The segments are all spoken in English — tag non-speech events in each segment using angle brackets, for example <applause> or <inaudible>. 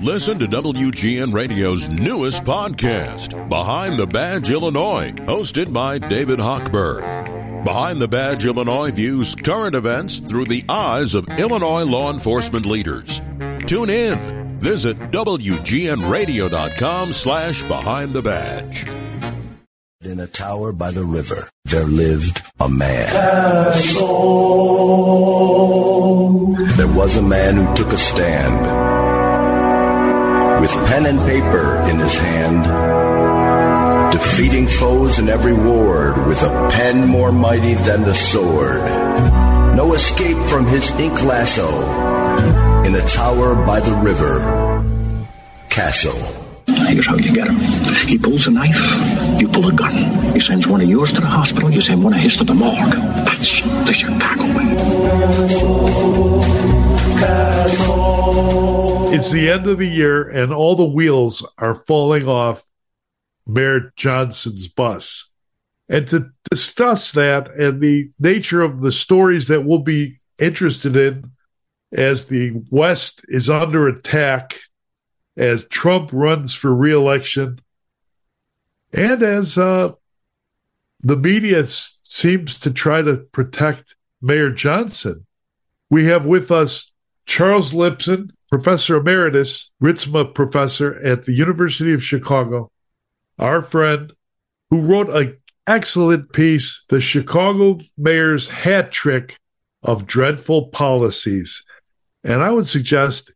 Listen to WGN Radio's newest podcast, Behind the Badge Illinois, hosted by David Hochberg. Behind the Badge Illinois views current events through the eyes of Illinois law enforcement leaders. Tune in. Visit WGNRadio.com slash Behind the Badge. In a tower by the river, there lived a man. There was a man who took a stand. With pen and paper in his hand, defeating foes in every ward with a pen more mighty than the sword. No escape from his ink lasso in a tower by the river. Kasso. Here's how you get him. He pulls a knife, you pull a gun. He sends one of yours to the hospital, you send one of his to the morgue. That's the Chicago way. It's the end of the year, and all the wheels are falling off Mayor Johnson's bus. And to discuss that and the nature of the stories that we'll be interested in as the West is under attack, as Trump runs for reelection, and as uh, the media s- seems to try to protect Mayor Johnson, we have with us Charles Lipson, Professor Emeritus, Ritzma Professor at the University of Chicago, our friend, who wrote an excellent piece, The Chicago Mayor's Hat Trick of Dreadful Policies. And I would suggest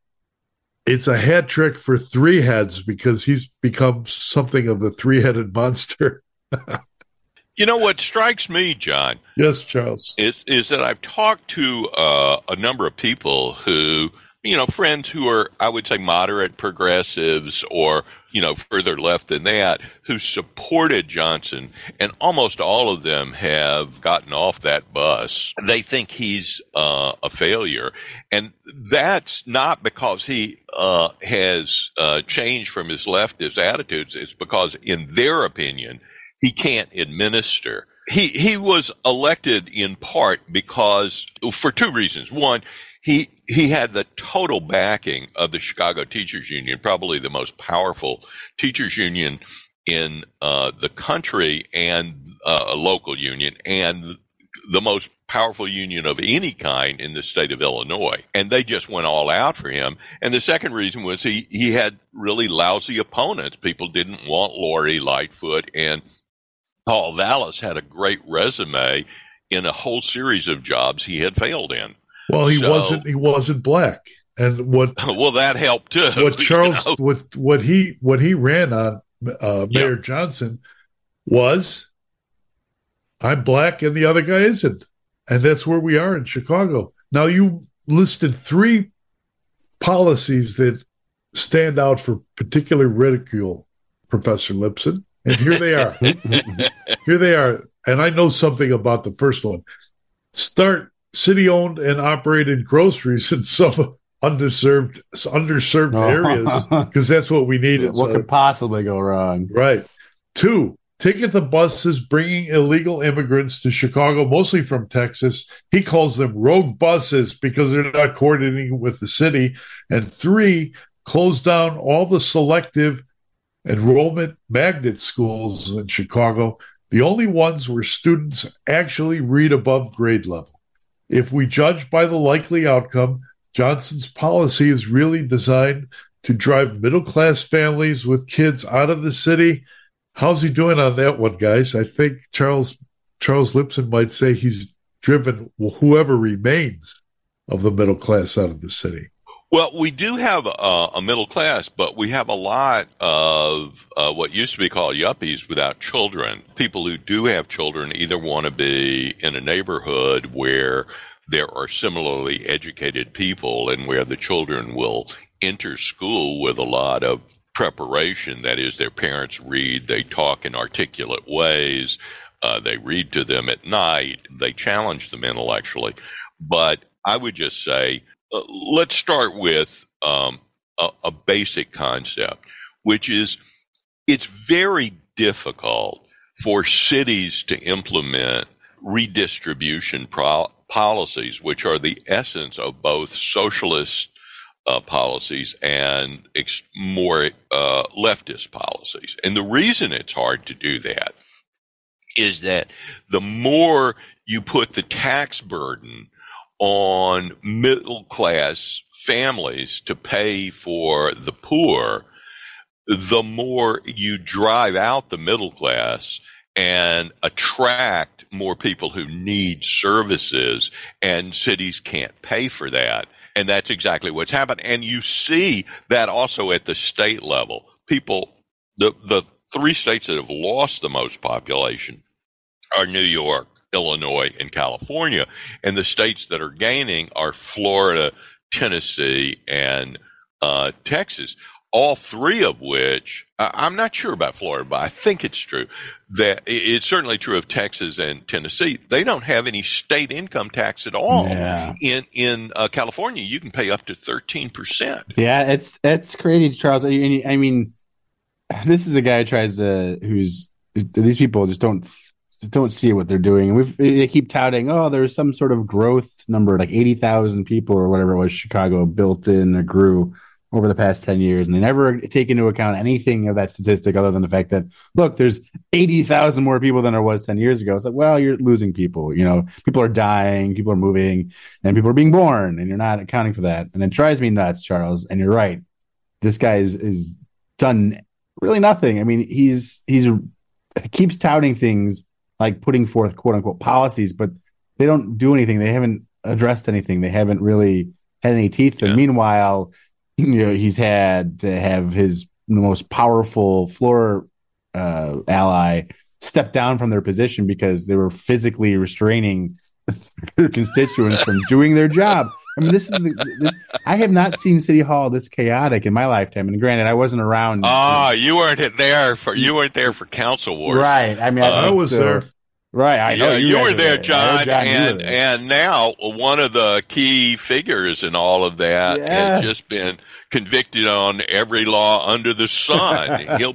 it's a hat trick for three heads because he's become something of the three headed monster. <laughs> You know what strikes me, John, yes, Charles. is is that I've talked to uh, a number of people who, you know, friends who are, I would say, moderate progressives or you know further left than that, who supported Johnson, and almost all of them have gotten off that bus. They think he's uh, a failure, and that's not because he uh, has uh, changed from his leftist attitudes. It's because, in their opinion he can't administer. He he was elected in part because for two reasons. One, he he had the total backing of the Chicago Teachers Union, probably the most powerful teachers union in uh, the country and uh, a local union, and the most powerful union of any kind in the state of Illinois. And they just went all out for him. And the second reason was he, he had really lousy opponents. People didn't want Lori Lightfoot and Paul Vallas had a great resume in a whole series of jobs he had failed in. Well, he So- wasn't he wasn't black. And what <laughs> Well, that helped too. what <laughs> you Charles know? what what he what he ran on uh. Mayor Johnson was I'm black and the other guy isn't, and that's where we are in Chicago. Now you listed three policies that stand out for particular ridicule, Professor Lipson, and here they are. <laughs> here they are, and I know something about the first one. Start city-owned and operated groceries in some underserved underserved areas because that's what we need. is, what uh, could possibly go wrong? Right. Two, ticket the buses bringing illegal immigrants to Chicago, mostly from Texas. He calls them rogue buses because they're not coordinating with the city. And three, close down all the selective enrollment magnet schools in Chicago, the only ones where students actually read above grade level. If we judge by the likely outcome, Johnson's policy is really designed to drive middle class families with kids out of the city. How's he doing on that one, guys? I think Charles Charles Lipson might say he's driven whoever remains of the middle class out of the city. Well, we do have a, a middle class, but we have a lot of uh, what used to be called yuppies without children. People who do have children either want to be in a neighborhood where there are similarly educated people and where the children will enter school with a lot of preparation. That is, their parents read, they talk in articulate ways, uh, they read to them at night, they challenge them intellectually. But I would just say, uh, let's start with um, a, a basic concept, which is it's very difficult for cities to implement redistribution pro- policies, which are the essence of both socialist uh, policies and ex- more uh, leftist policies. And the reason it's hard to do that is that the more you put the tax burden on middle class families to pay for the poor, the more you drive out the middle class and attract more people who need services, and cities can't pay for that. And that's exactly what's happened. And you see that also at the state level. People, the, the three states that have lost the most population are New York, Illinois, and California. And the states that are gaining are Florida, Tennessee, and uh, Texas. All three of which, I'm not sure about Florida, but I think it's true that it's certainly true of Texas and Tennessee. They don't have any state income tax at all. Yeah. In in uh, California, you can pay up to thirteen percent. Yeah, it's it's crazy, Charles. I mean, I mean, this is a guy who tries to who's these people just don't don't see what they're doing. We've, they keep touting, oh, there's some sort of growth number, like 80,000 people or whatever it was Chicago built in or grew over the past 10 years. And they never take into account anything of that statistic other than the fact that, look, there's 80,000 more people than there was 10 years ago. It's like, well, you're losing people. You know, people are dying, people are moving, and people are being born, and you're not accounting for that. And it drives me nuts, Charles. And you're right. This guy is, is done really nothing. I mean, he's, he's, keeps touting things like putting forth quote unquote policies, but they don't do anything. They haven't addressed anything. They haven't really had any teeth. Yeah. And meanwhile, <clears throat> you know, he's had to have his most powerful floor uh, ally step down from their position because they were physically restraining <laughs> their constituents from doing their job. I mean, this is the, this, I have not seen City Hall this chaotic in my lifetime. And granted, I wasn't around. Oh, you weren't there for you weren't there for council wars, right? I mean, uh, I, was there. Right, I know you, you were there, there. John, John and there. and now one of the key figures in all of that Yeah. has just been convicted on every law under the sun. <laughs> he'll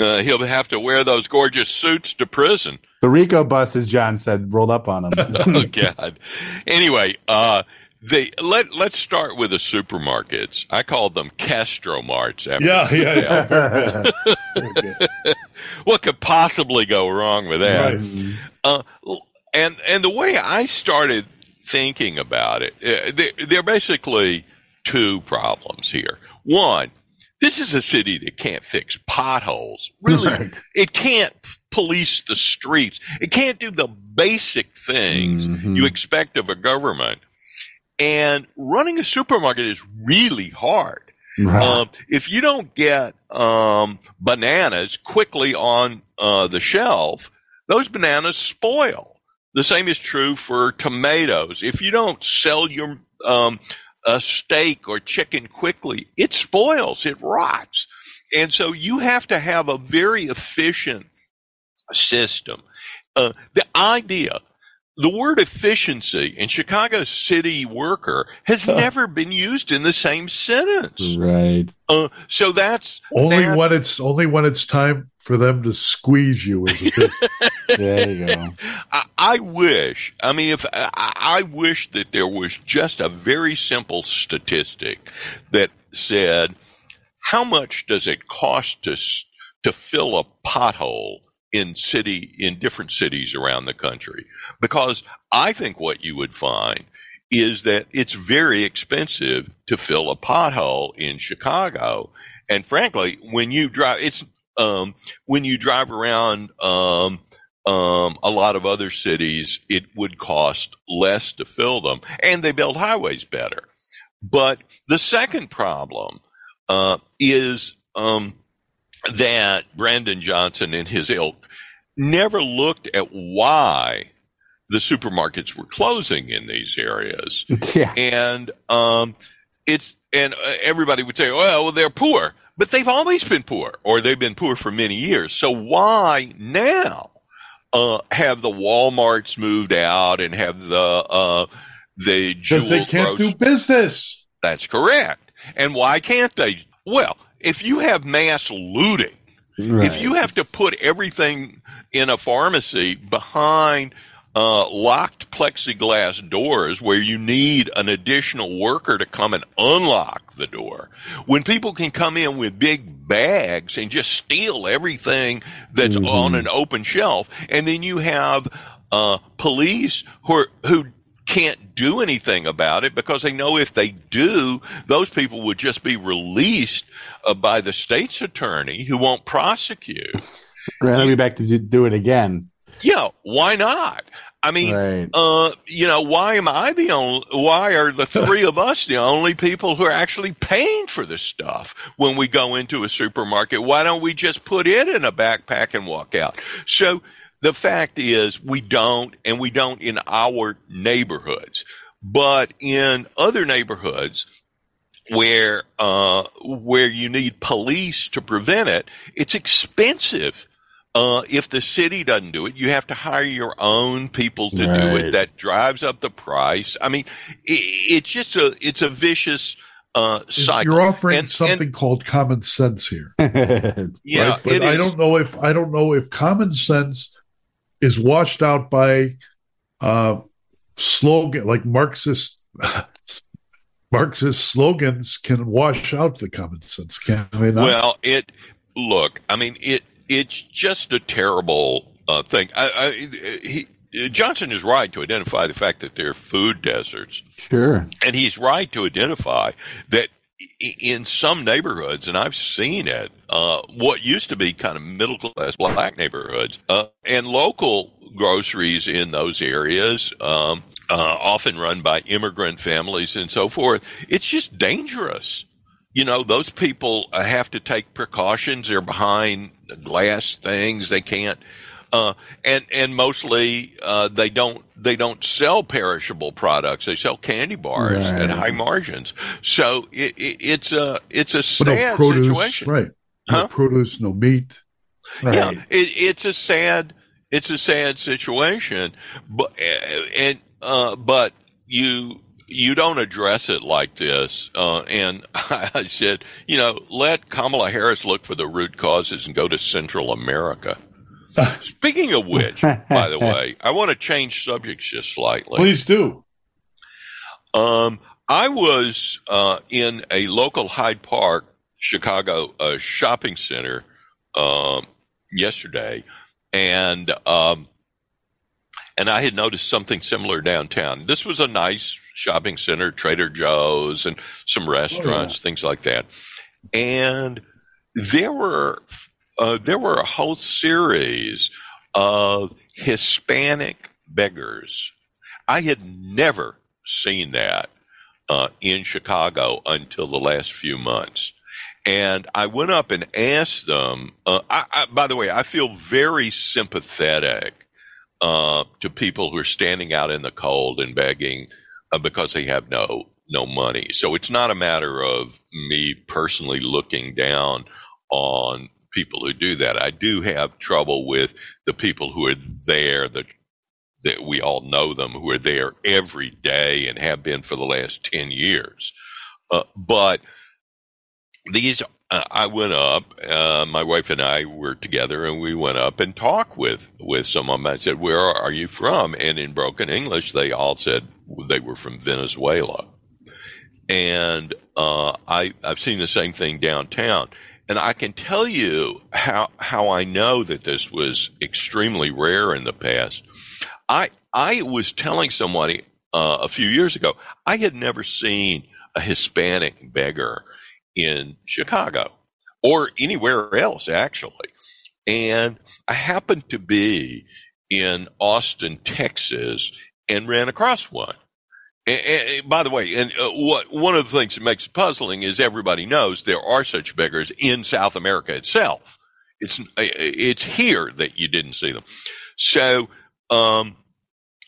uh, he'll have to wear those gorgeous suits to prison. The RICO bus, as John said, rolled up on him. <laughs> oh God. Anyway, uh, they let let's start with the supermarkets. I called them Castro Marts. Yeah, yeah, yeah. Very good. Very <laughs> good. what could possibly go wrong with that? Right. Uh, and and the way I started thinking about it, uh, there, there are basically two problems here. One, this is a city that can't fix potholes. Really, Right. it can't police the streets. It can't do the basic things Mhm. you expect of a government. And running a supermarket is really hard. Right. Um, if you don't get um, bananas quickly on uh, the shelf, those bananas spoil. The same is true for tomatoes. If you don't sell your um, a steak or chicken quickly, it spoils, it rots. And so you have to have a very efficient system. Uh, the idea, the word efficiency in Chicago city worker has never been used in the same sentence. right. Uh, so that's Only that- when it's only when it's time for them to squeeze you as a business. <laughs> There you go. I, I wish. I mean, if I, I wish that there was just a very simple statistic that said how much does it cost to to fill a pothole in city in different cities around the country? Because I think what you would find is that it's very expensive to fill a pothole in Chicago, and frankly, when you drive, it's um, when you drive around um, um, a lot of other cities, it would cost less to fill them, and they build highways better. But the second problem uh, is um, that Brandon Johnson and his ilk never looked at why the supermarkets were closing in these areas <laughs> Yeah. and um, it's and uh, everybody would say, well, they're poor, but they've always been poor, or they've been poor for many years. So why now uh, have the WalMarts moved out and have the uh, the Because they can't do business. That's correct. And why can't they? Well, if you have mass looting, Right. if you have to put everything in a pharmacy behind uh, locked plexiglass doors where you need an additional worker to come and unlock the door. When people can come in with big bags and just steal everything that's mm-hmm. on an open shelf, and then you have uh, police who are, who can't do anything about it because they know if they do, those people would just be released uh, by the state's attorney who won't prosecute. Right, I'll be back to do it again. Yeah, why not? I mean, right. uh, you know, why am I the only? Why are the three of us the only people who are actually paying for this stuff when we go into a supermarket? Why don't we just put it in a backpack and walk out? So the fact is, we don't, and we don't in our neighborhoods, but in other neighborhoods where uh, where you need police to prevent it, it's expensive uh, if the city doesn't do it, you have to hire your own people to right. do it. That drives up the price. I mean, it, it's just a it's a vicious uh, cycle. You're offering and, something and, called common sense here. <laughs> yeah, right? but I don't know if I don't know if common sense is washed out by uh, slogan like Marxist. <laughs> Marxist slogans can wash out the common sense, can they not? Well, it look. I mean, it it's just a terrible uh, thing. I, I, he, Johnson is right to identify the fact that they're food deserts. Sure. And he's right to identify that in some neighborhoods, and I've seen it, uh, what used to be kind of middle class black neighborhoods, uh, and local groceries in those areas, um, uh, often run by immigrant families and so forth, it's just dangerous you know, those people have to take precautions. They're behind glass things. They can't, uh, and and mostly uh, they don't they don't sell perishable products. They sell candy bars right. at high margins. So it, it, it's a it's a sad no produce, situation, right? No huh? produce, no meat. Right. Yeah, it, it's a sad it's a sad situation, but and uh, but you you don't address it like this. Uh, and <laughs> I said, you know, let Kamala Harris look for the root causes and go to Central America. <laughs> Speaking of which, by the way, I want to change subjects just slightly. Please do. Um, I was uh, in a local Hyde Park, Chicago uh, shopping center um, yesterday, and um, and I had noticed something similar downtown. This was a nice shopping center, Trader Joe's, and some restaurants, oh, yeah. things like that. And there were uh, there were a whole series of Hispanic beggars. I had never seen that uh, in Chicago until the last few months. And I went up and asked them. Uh, I, I, by the way, I feel very sympathetic uh, to people who are standing out in the cold and begging because they have no no money. So it's not a matter of me personally looking down on people who do that. I do have trouble with the people who are there that that we all know them who are there every day and have been for the last 10 years. Uh, but these uh, I went up. Uh, my wife and I were together, and we went up and talked with with some of them. I said, "Where are you from?" And in broken English, they all said they were from Venezuela. And uh, I I've seen the same thing downtown, and I can tell you how how I know that this was extremely rare in the past. I I was telling somebody uh, a few years ago I had never seen a Hispanic beggar in Chicago or anywhere else, actually. And I happened to be in Austin, Texas, and ran across one. And, and, by the way, and uh, what one of the things that makes it puzzling is everybody knows there are such beggars in South America itself. It's uh, it's here that you didn't see them. So, um,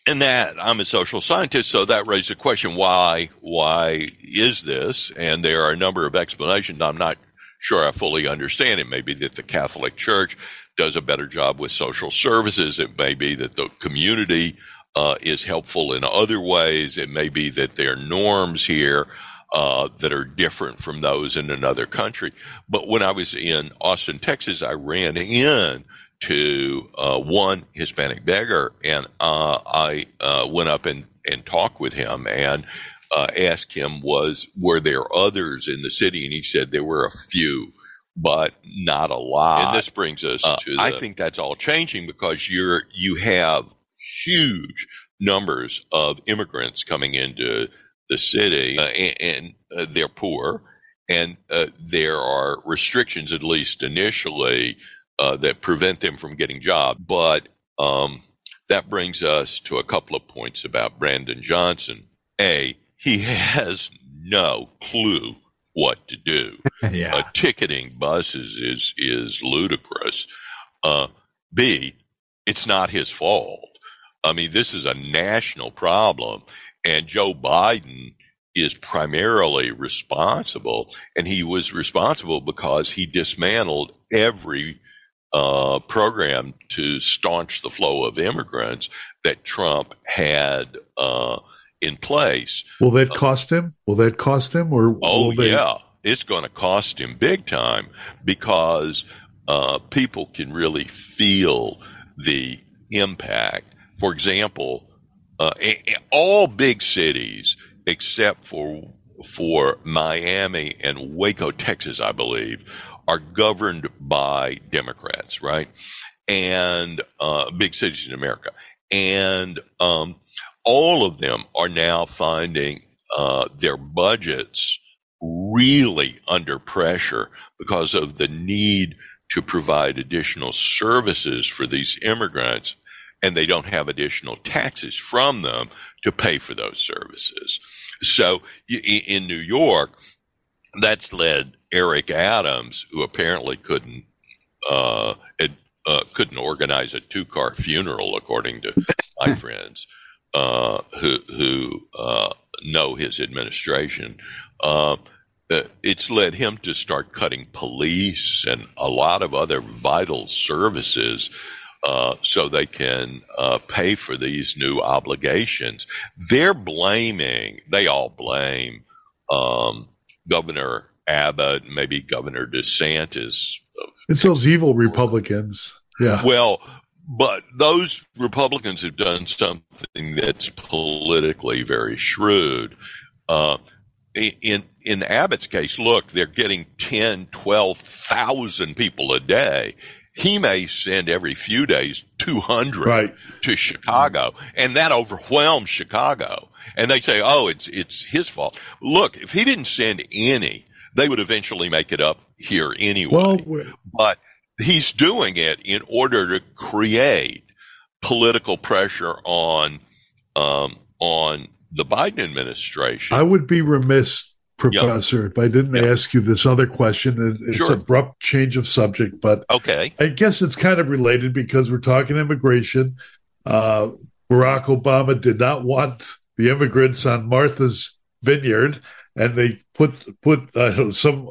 and that I'm a social scientist, so that raises the question: Why? Why is this? And there are a number of explanations. I'm not sure I fully understand. It may be that the Catholic Church does a better job with social services. It may be that the community uh, is helpful in other ways. It may be that there are norms here uh, that are different from those in another country. But when I was in Austin, Texas, I ran in to uh, one Hispanic beggar, and uh, I uh, went up and, and talked with him and uh, asked him was were there others in the city, and he said there were a few, but not a lot. And this brings us uh, to the, I think that's all changing because you're you have huge numbers of immigrants coming into the city, uh, and, and they're poor, and there are restrictions, at least initially uh, that prevent them from getting jobs. But um, that brings us to a couple of points about Brandon Johnson. A, he <laughs> has no clue what to do. <laughs> yeah. Uh, ticketing buses is is ludicrous. Uh, B, it's not his fault. I mean, this is a national problem, and Joe Biden is primarily responsible, and he was responsible because he dismantled every uh, program to staunch the flow of immigrants that Trump had uh, in place. Will that uh, cost him? Will that cost him? Or oh they... yeah, it's going to cost him big time because uh, people can really feel the impact. For example, uh, all big cities except for for Miami and Waco, Texas, I believe, are governed by Democrats, right? And uh, big cities in America. And um, all of them are now finding uh, their budgets really under pressure because of the need to provide additional services for these immigrants, and they don't have additional taxes from them to pay for those services. So in New York, that's led Eric Adams, who apparently couldn't uh, it, uh, couldn't organize a two car funeral, according to my <laughs> friends uh, who who uh, know his administration. Uh, uh, it's led him to start cutting police and a lot of other vital services. so they can pay for these new obligations. They're blaming, they all blame um, Governor Abbott, maybe Governor DeSantis. It's those evil Republicans. Yeah. Well, but those Republicans have done something that's politically very shrewd. Uh, in in Abbott's case, look, they're getting 10, 12,000 people a day. He may send every few days 200 right. to Chicago, and that overwhelms Chicago. And they say, "Oh, it's it's his fault." Look, if he didn't send any, they would eventually make it up here anyway. Well, but he's doing it in order to create political pressure on um, on the Biden administration. I would be remiss, Professor, yep. if I didn't yep. ask you this other question. It's sure. abrupt change of subject, but okay, I guess it's kind of related because we're talking immigration. Uh, Barack Obama did not want the immigrants on Martha's Vineyard, and they put put uh, <laughs> some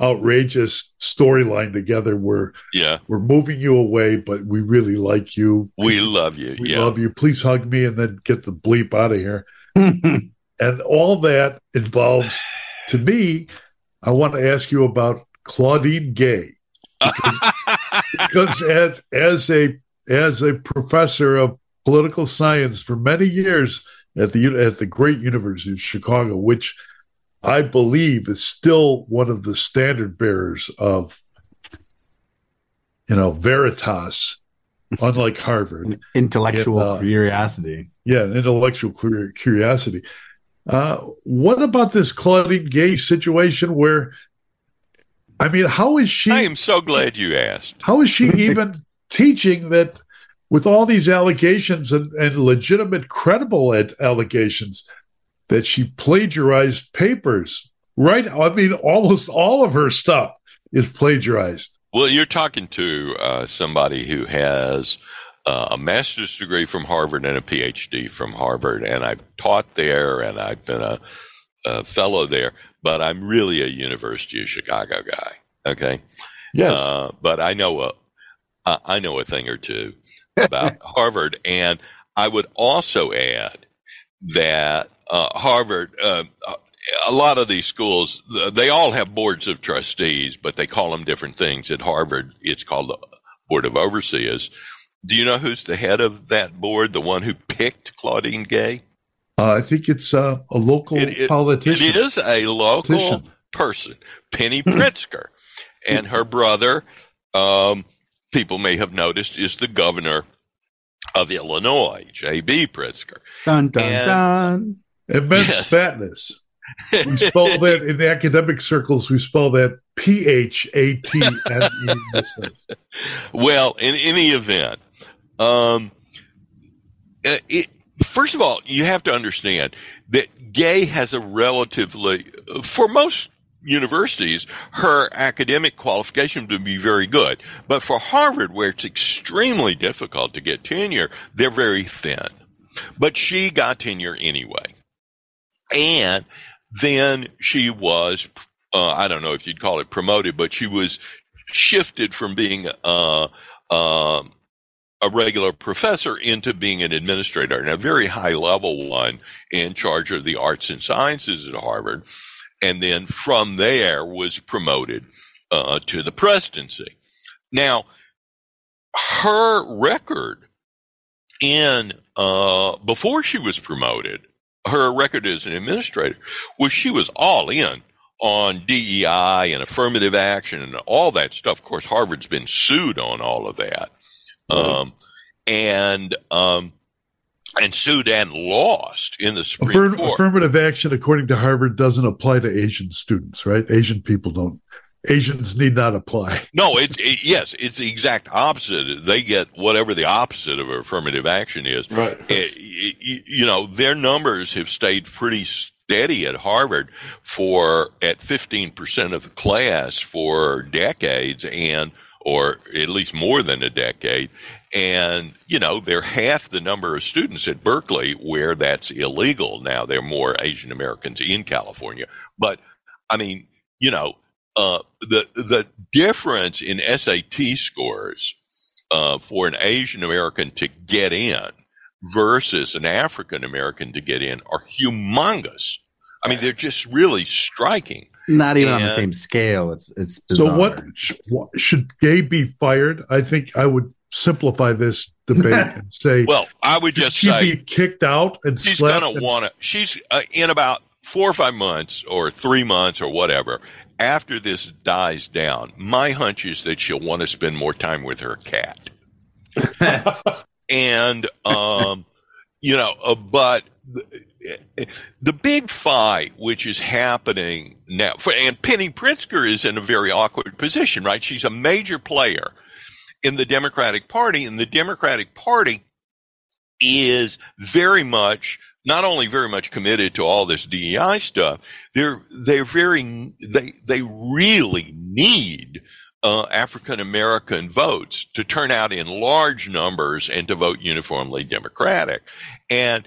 outrageous storyline together where yeah. we're moving you away but we really like you. We love you we yeah. love you. Please hug me and then get the bleep out of here. <laughs> And all that involves to me i want to ask you about claudine gay. Because, <laughs> because as, as a as a professor of political science for many years at the at the great University of Chicago, which I believe is still one of the standard bearers of, you know, Veritas, unlike Harvard. Intellectual and, uh, curiosity. Yeah, intellectual curiosity. Uh, what about this Claudine Gay situation where, I mean, how is she? I am so glad you asked. How is she even <laughs> teaching that with all these allegations and, and legitimate, credible allegations? That she plagiarized papers. Right? I mean, almost all of her stuff is plagiarized. Well, you're talking to uh, somebody who has uh, a master's degree from Harvard and a PhD from Harvard, and I've taught there and I've been a, a fellow there, but I'm really a University of Chicago guy. Okay. Yes. Uh, but I know a, I know a thing or two about <laughs> Harvard, and I would also add that uh, Harvard, uh, a lot of these schools, they all have boards of trustees, but they call them different things. At Harvard, it's called the Board of Overseers. Do you know who's the head of that board? The one who picked Claudine Gay? Uh, I think it's uh, a local It- it- politician. It is a local Politician. person, Penny Pritzker, and her brother. Um, people may have noticed is the governor of Illinois, J.B. Pritzker. Dun dun And- dun. Immense Yes. fatness. <laughs> We spell that in academic circles. We spell that P H A T N E S S. Well, in any event, um, uh, it, first of all, you have to understand that Gay has a relatively, for most universities, her academic qualification would be very good. But for Harvard, where it's extremely difficult to get tenure, they're very thin. But she got tenure anyway. And then she was, uh, I don't know if you'd call it promoted, but she was shifted from being uh, um a regular professor into being an administrator and a very high level one in charge of the arts and sciences at Harvard. And then from there was promoted uh, to the presidency. Now, her record in uh, before she was promoted, her record as an administrator was she was all in on DEI and affirmative action and all that stuff. Of course, Harvard's been sued on all of that, um, and um, and sued and lost in the Supreme Affirm- Court. affirmative action, according to Harvard, doesn't apply to Asian students, right? Asian people don't. Asians need not apply. <laughs> No, it's it, yes, it's the exact opposite. They get whatever the opposite of affirmative action is. Right. Eh, y- y- you know, their numbers have stayed pretty steady at Harvard for at 15% of the class for decades and or at least more than a decade. And, you know, they're half the number of students at Berkeley where that's illegal. Now there are more Asian Americans in California. But I mean, you know, uh, the the difference in SAT scores uh, for an Asian American to get in versus an African American to get in are humongous. I mean, they're just really striking. Not even on the same scale. It's it's So what sh- what- should Gay be fired? I think I would simplify this debate <laughs> and say Well, I would just she say be kicked out and she's slapped. going to and- want to. She's uh, in about four or five months, or three months, or whatever. After this dies down, my hunch is that she'll want to spend more time with her cat. <laughs> and um, you know, uh, but the, big fight, which is happening now, for, and Penny Pritzker is in a very awkward position, right? She's a major player in the Democratic Party, and the Democratic Party is very much not only very much committed to all this DEI stuff, they're they're very they they really need uh, African American votes to turn out in large numbers and to vote uniformly Democratic. And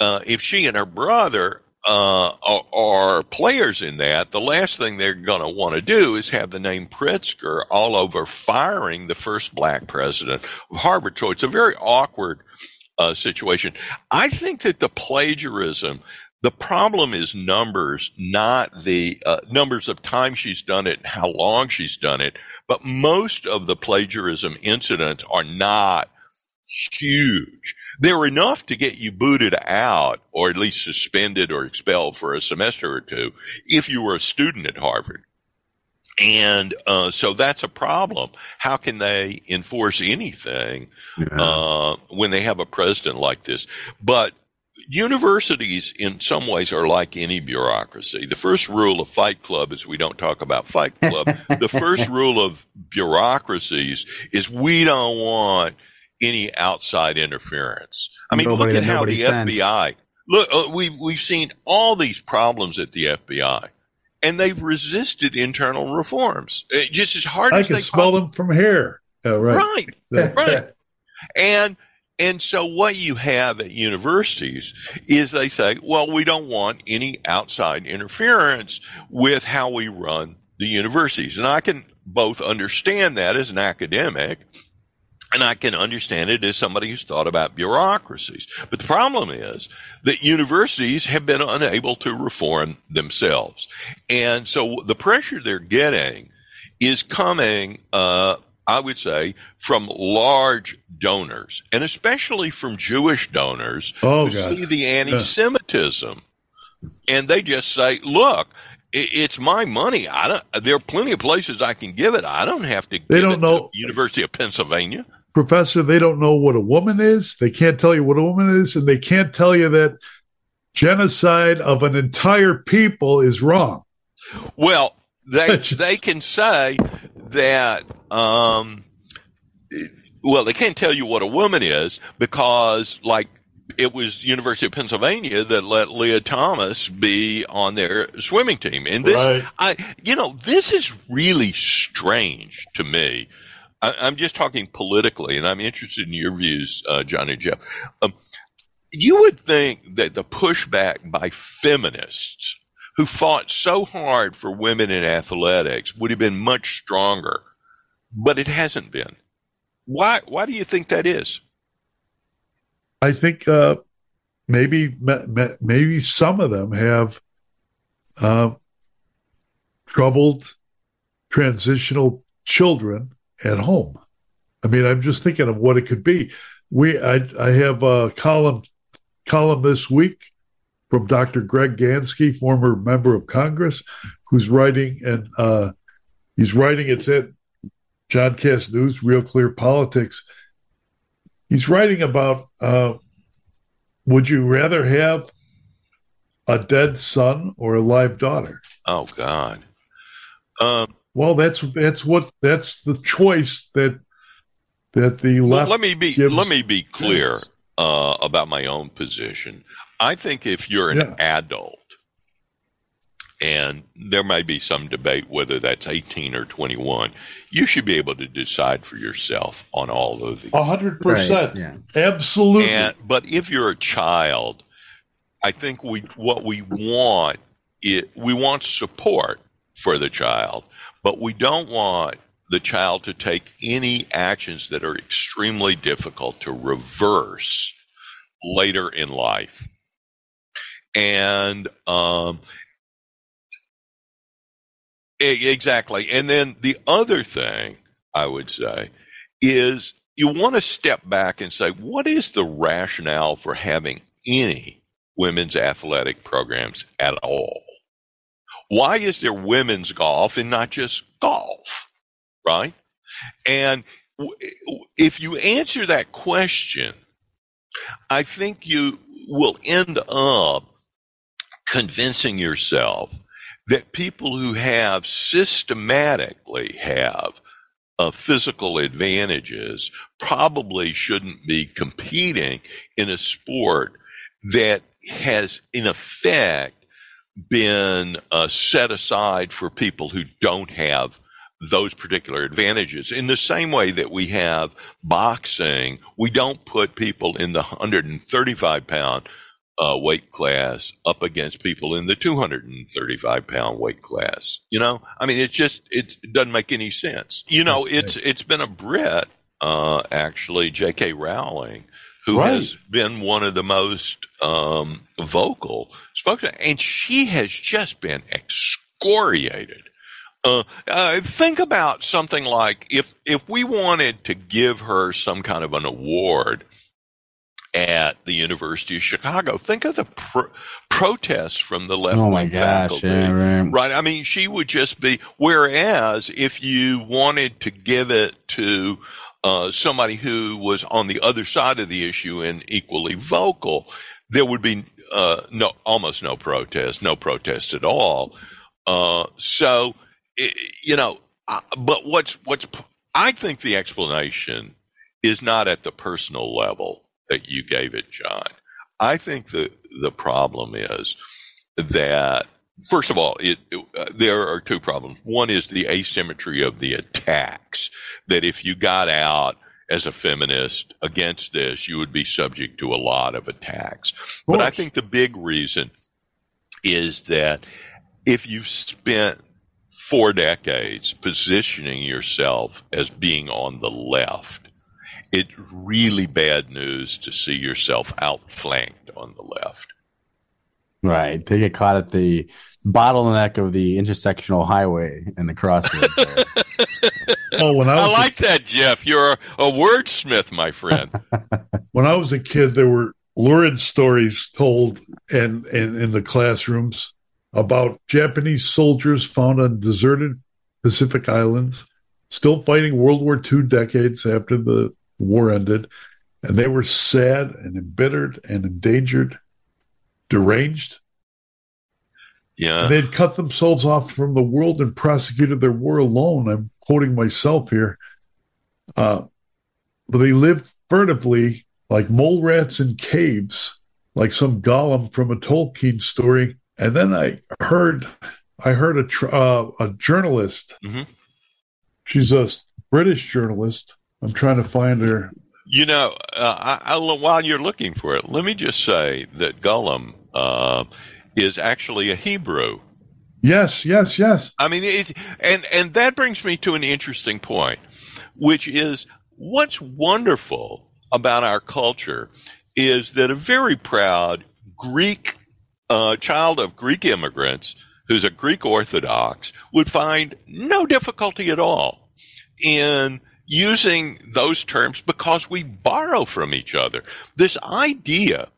uh, if she and her brother uh, are, are players in that, the last thing they're going to want to do is have the name Pritzker all over firing the first black president of Harvard. So it's a very awkward uh, situation. I think that the plagiarism, the problem is numbers, not the uh, numbers of time she's done it and how long she's done it. But most of the plagiarism incidents are not huge. They're enough to get you booted out or at least suspended or expelled for a semester or two if you were a student at Harvard. And uh, so that's a problem. How can they enforce anything uh, when they have a president like this? But universities, in some ways, are like any bureaucracy. The first rule of Fight Club is we don't talk about Fight Club. <laughs> the first rule of bureaucracies is we don't want any outside interference. I mean, Nobody look at how the sent. FBI. Look, uh, we we've seen all these problems at the FBI, and they've resisted internal reforms uh, just as hard I as can they smell them from here. Uh, right. Right, <laughs> right. And and so what you have at universities is they say, well, we don't want any outside interference with how we run the universities. And I can both understand that as an academic and I can understand it as somebody who's thought about bureaucracies. But the problem is that universities have been unable to reform themselves. And so the pressure they're getting is coming, uh, I would say, from large donors, and especially from Jewish donors Oh, who God. see the anti-Semitism, and they just say, "Look, it's my money. I don't. There are plenty of places I can give it. I don't have to. They don't it to know- University of Pennsylvania. Professor, they don't know what a woman is. They can't tell you what a woman is, and they can't tell you that genocide of an entire people is wrong. Well, they they can say that. Um, well, they can't tell you what a woman is because, like, it was University of Pennsylvania that let Lia Thomas be on their swimming team, and this, Right. I, you know, this is really strange to me. I, I'm just talking politically, and I'm interested in your views, uh, John and Jeff. Um, you would think that the pushback by feminists who fought so hard for women in athletics would have been much stronger, but it hasn't been. Why? Why do you think that is? I think uh, maybe ma- ma- maybe some of them have uh, troubled transitional children at home. I mean, I'm just thinking of what it could be. We I I have a column column this week from Dr. Greg Ganske, former member of Congress, who's writing and uh, he's writing. It's at John Kass News, Real Clear Politics. He's writing about uh, would you rather have a dead son or a live daughter? Oh God. Um, Well, that's that's what that's the choice that that the well, left. let me be gives- let me be clear uh, about my own position. I think if you're an Yeah. adult, and there may be some debate whether that's 18 or 21, you should be able to decide for yourself on all of these. A hundred percent, Right, absolutely. And but if you're a child, I think we what we want it we want support for the child, but we don't want the child to take any actions that are extremely difficult to reverse later in life. And um exactly. And then the other thing I would say is you want to step back and say, what is the rationale for having any women's athletic programs at all? Why is there women's golf and not just golf? Right? And if you answer that question, I think you will end up convincing yourself that people who have systematically have uh, physical advantages probably shouldn't be competing in a sport that has, in effect, been uh, set aside for people who don't have those particular advantages. In the same way that we have boxing, we don't put people in the 135 pound uh, weight class up against people in the 235 pound weight class. You know, I mean, it just it doesn't make any sense. You know, That's it's it's been a Brit, uh, actually, J.K. Rowling, who Right. has been one of the most um, vocal spokesmen, and she has just been excoriated. Uh, uh, think about something like if if we wanted to give her some kind of an award at the University of Chicago, think of the pro- protests from the left. Oh my gosh! Yeah, right. Right. I mean, she would just be. Whereas, if you wanted to give it to uh, somebody who was on the other side of the issue and equally vocal, there would be uh, no, almost no protest, no protest at all. Uh, so, you know, but what's what's I think the explanation is not at the personal level that you gave it, John. I think the the problem is that first of all, it, it, uh, there are two problems. One is the asymmetry of the attacks. That if you got out as a feminist against this, you would be subject to a lot of attacks. But I think the big reason is that if you've spent four decades positioning yourself as being on the left, it's really bad news to see yourself outflanked on the left. Right. They get caught at the bottleneck of the intersectional highway and the crossroads. there. <laughs> Oh, when I I was like that, Jeff. You're a, a wordsmith, my friend. <laughs> when I was a kid, there were lurid stories told in, in, in the classrooms about Japanese soldiers found on deserted Pacific islands, still fighting World War II decades after the war ended. And they were sad and embittered and endangered, deranged. Yeah. And they'd cut themselves off from the world and prosecuted their war alone. I'm quoting myself here. Uh, but they lived furtively like mole rats in caves, like some golem from a Tolkien story. And then I heard, I heard a tr- uh, a journalist. Mhm. She's a British journalist. I'm trying to find her. You know, uh, I, I, while you're looking for it, let me just say that Gollum uh, is actually a Hebrew. Yes, yes, yes. I mean, it, and and that brings me to an interesting point, which is what's wonderful about our culture is that a very proud Greek uh, child of Greek immigrants who's a Greek Orthodox would find no difficulty at all in using those terms because we borrow from each other. This idea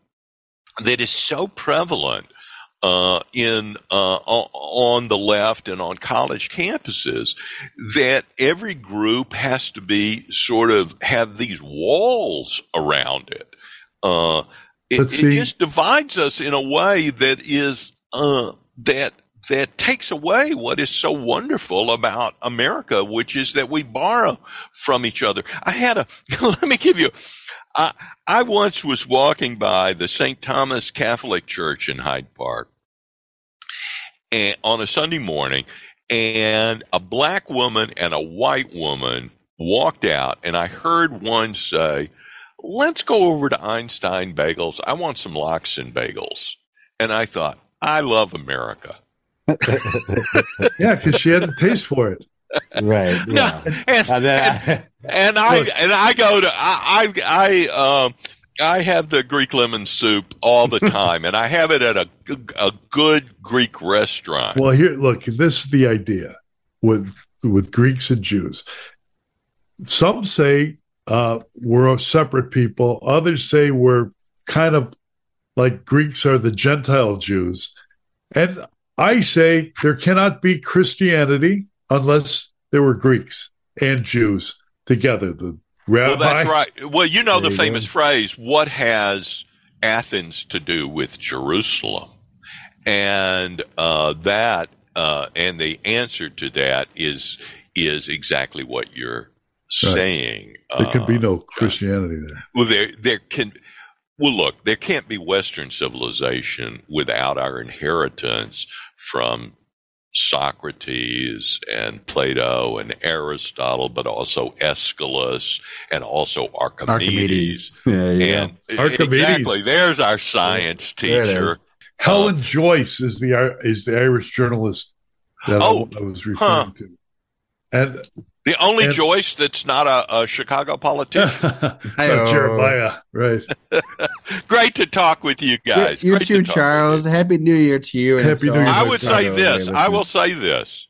that is so prevalent uh, in uh, on the left and on college campuses that every group has to be sort of have these walls around it. Uh, it, it just divides us in a way that is uh, that that takes away what is so wonderful about America, which is that we borrow from each other. I had a <laughs> let me give you. I, I once was walking by the St. Thomas Catholic Church in Hyde Park and, on a Sunday morning, and a black woman and a white woman walked out, and I heard one say, Let's go over to Einstein Bagels. I want some lox and bagels. And I thought, I love America. <laughs> Yeah, because she had a taste for it. Right. <laughs> No, Yeah. and, Uh, that- and I Look. and I go to I I I, um, I have the Greek lemon soup all the <laughs> time, and I have it at a a good Greek restaurant. Well, here, look, this is the idea with with Greeks and Jews. Some say uh, we're a separate people. Others say we're kind of like Greeks are the Gentile Jews, and I say there cannot be Christianity unless there were Greeks and Jews together. The well, rabbi, that's right. Well, you know the famous go. phrase, "What has Athens to do with Jerusalem?" And uh, that uh, and the answer to that is is exactly what you're Right. saying. there can be Uh, no Christianity there. Well, there there can. Well, look, there can't be Western civilization without our inheritance from Socrates and Plato and Aristotle, but also Aeschylus and also Archimedes. Archimedes. <laughs> There you And Archimedes. exactly, there's our science There it teacher. is. Helen uh, Joyce is the is the Irish journalist that oh, I- Oh, I, was referring huh. to, and The only And- Joyce that's not a, a Chicago politician. <laughs> Hi-yo. Jeremiah, right? <laughs> Great to talk with you guys. You Great too, to talk with Charles. Happy New Year to you. Happy to New Year, I the would say this. I will say this.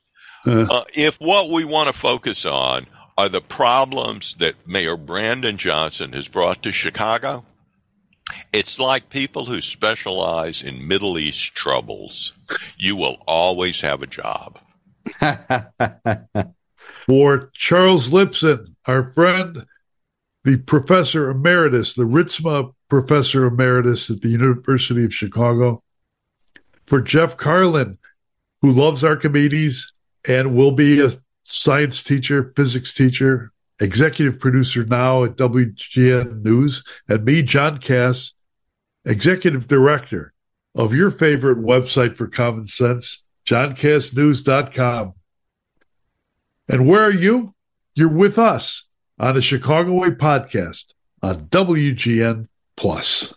Uh, Uh, if what we want to focus on are the problems that Mayor Brandon Johnson has brought to Chicago, it's like people who specialize in Middle East troubles. You will always have a job. <laughs> for Charles Lipson, our friend, the professor emeritus, the Ritzma professor emeritus at the University of Chicago, for Jeff Carlin, who loves Archimedes and will be a science teacher, physics teacher, executive producer now at WGN News, and me, John Kass, executive director of your favorite website for common sense, johnkassnews.com. And where are you? You're with us on the Chicago Way podcast on WGN Plus.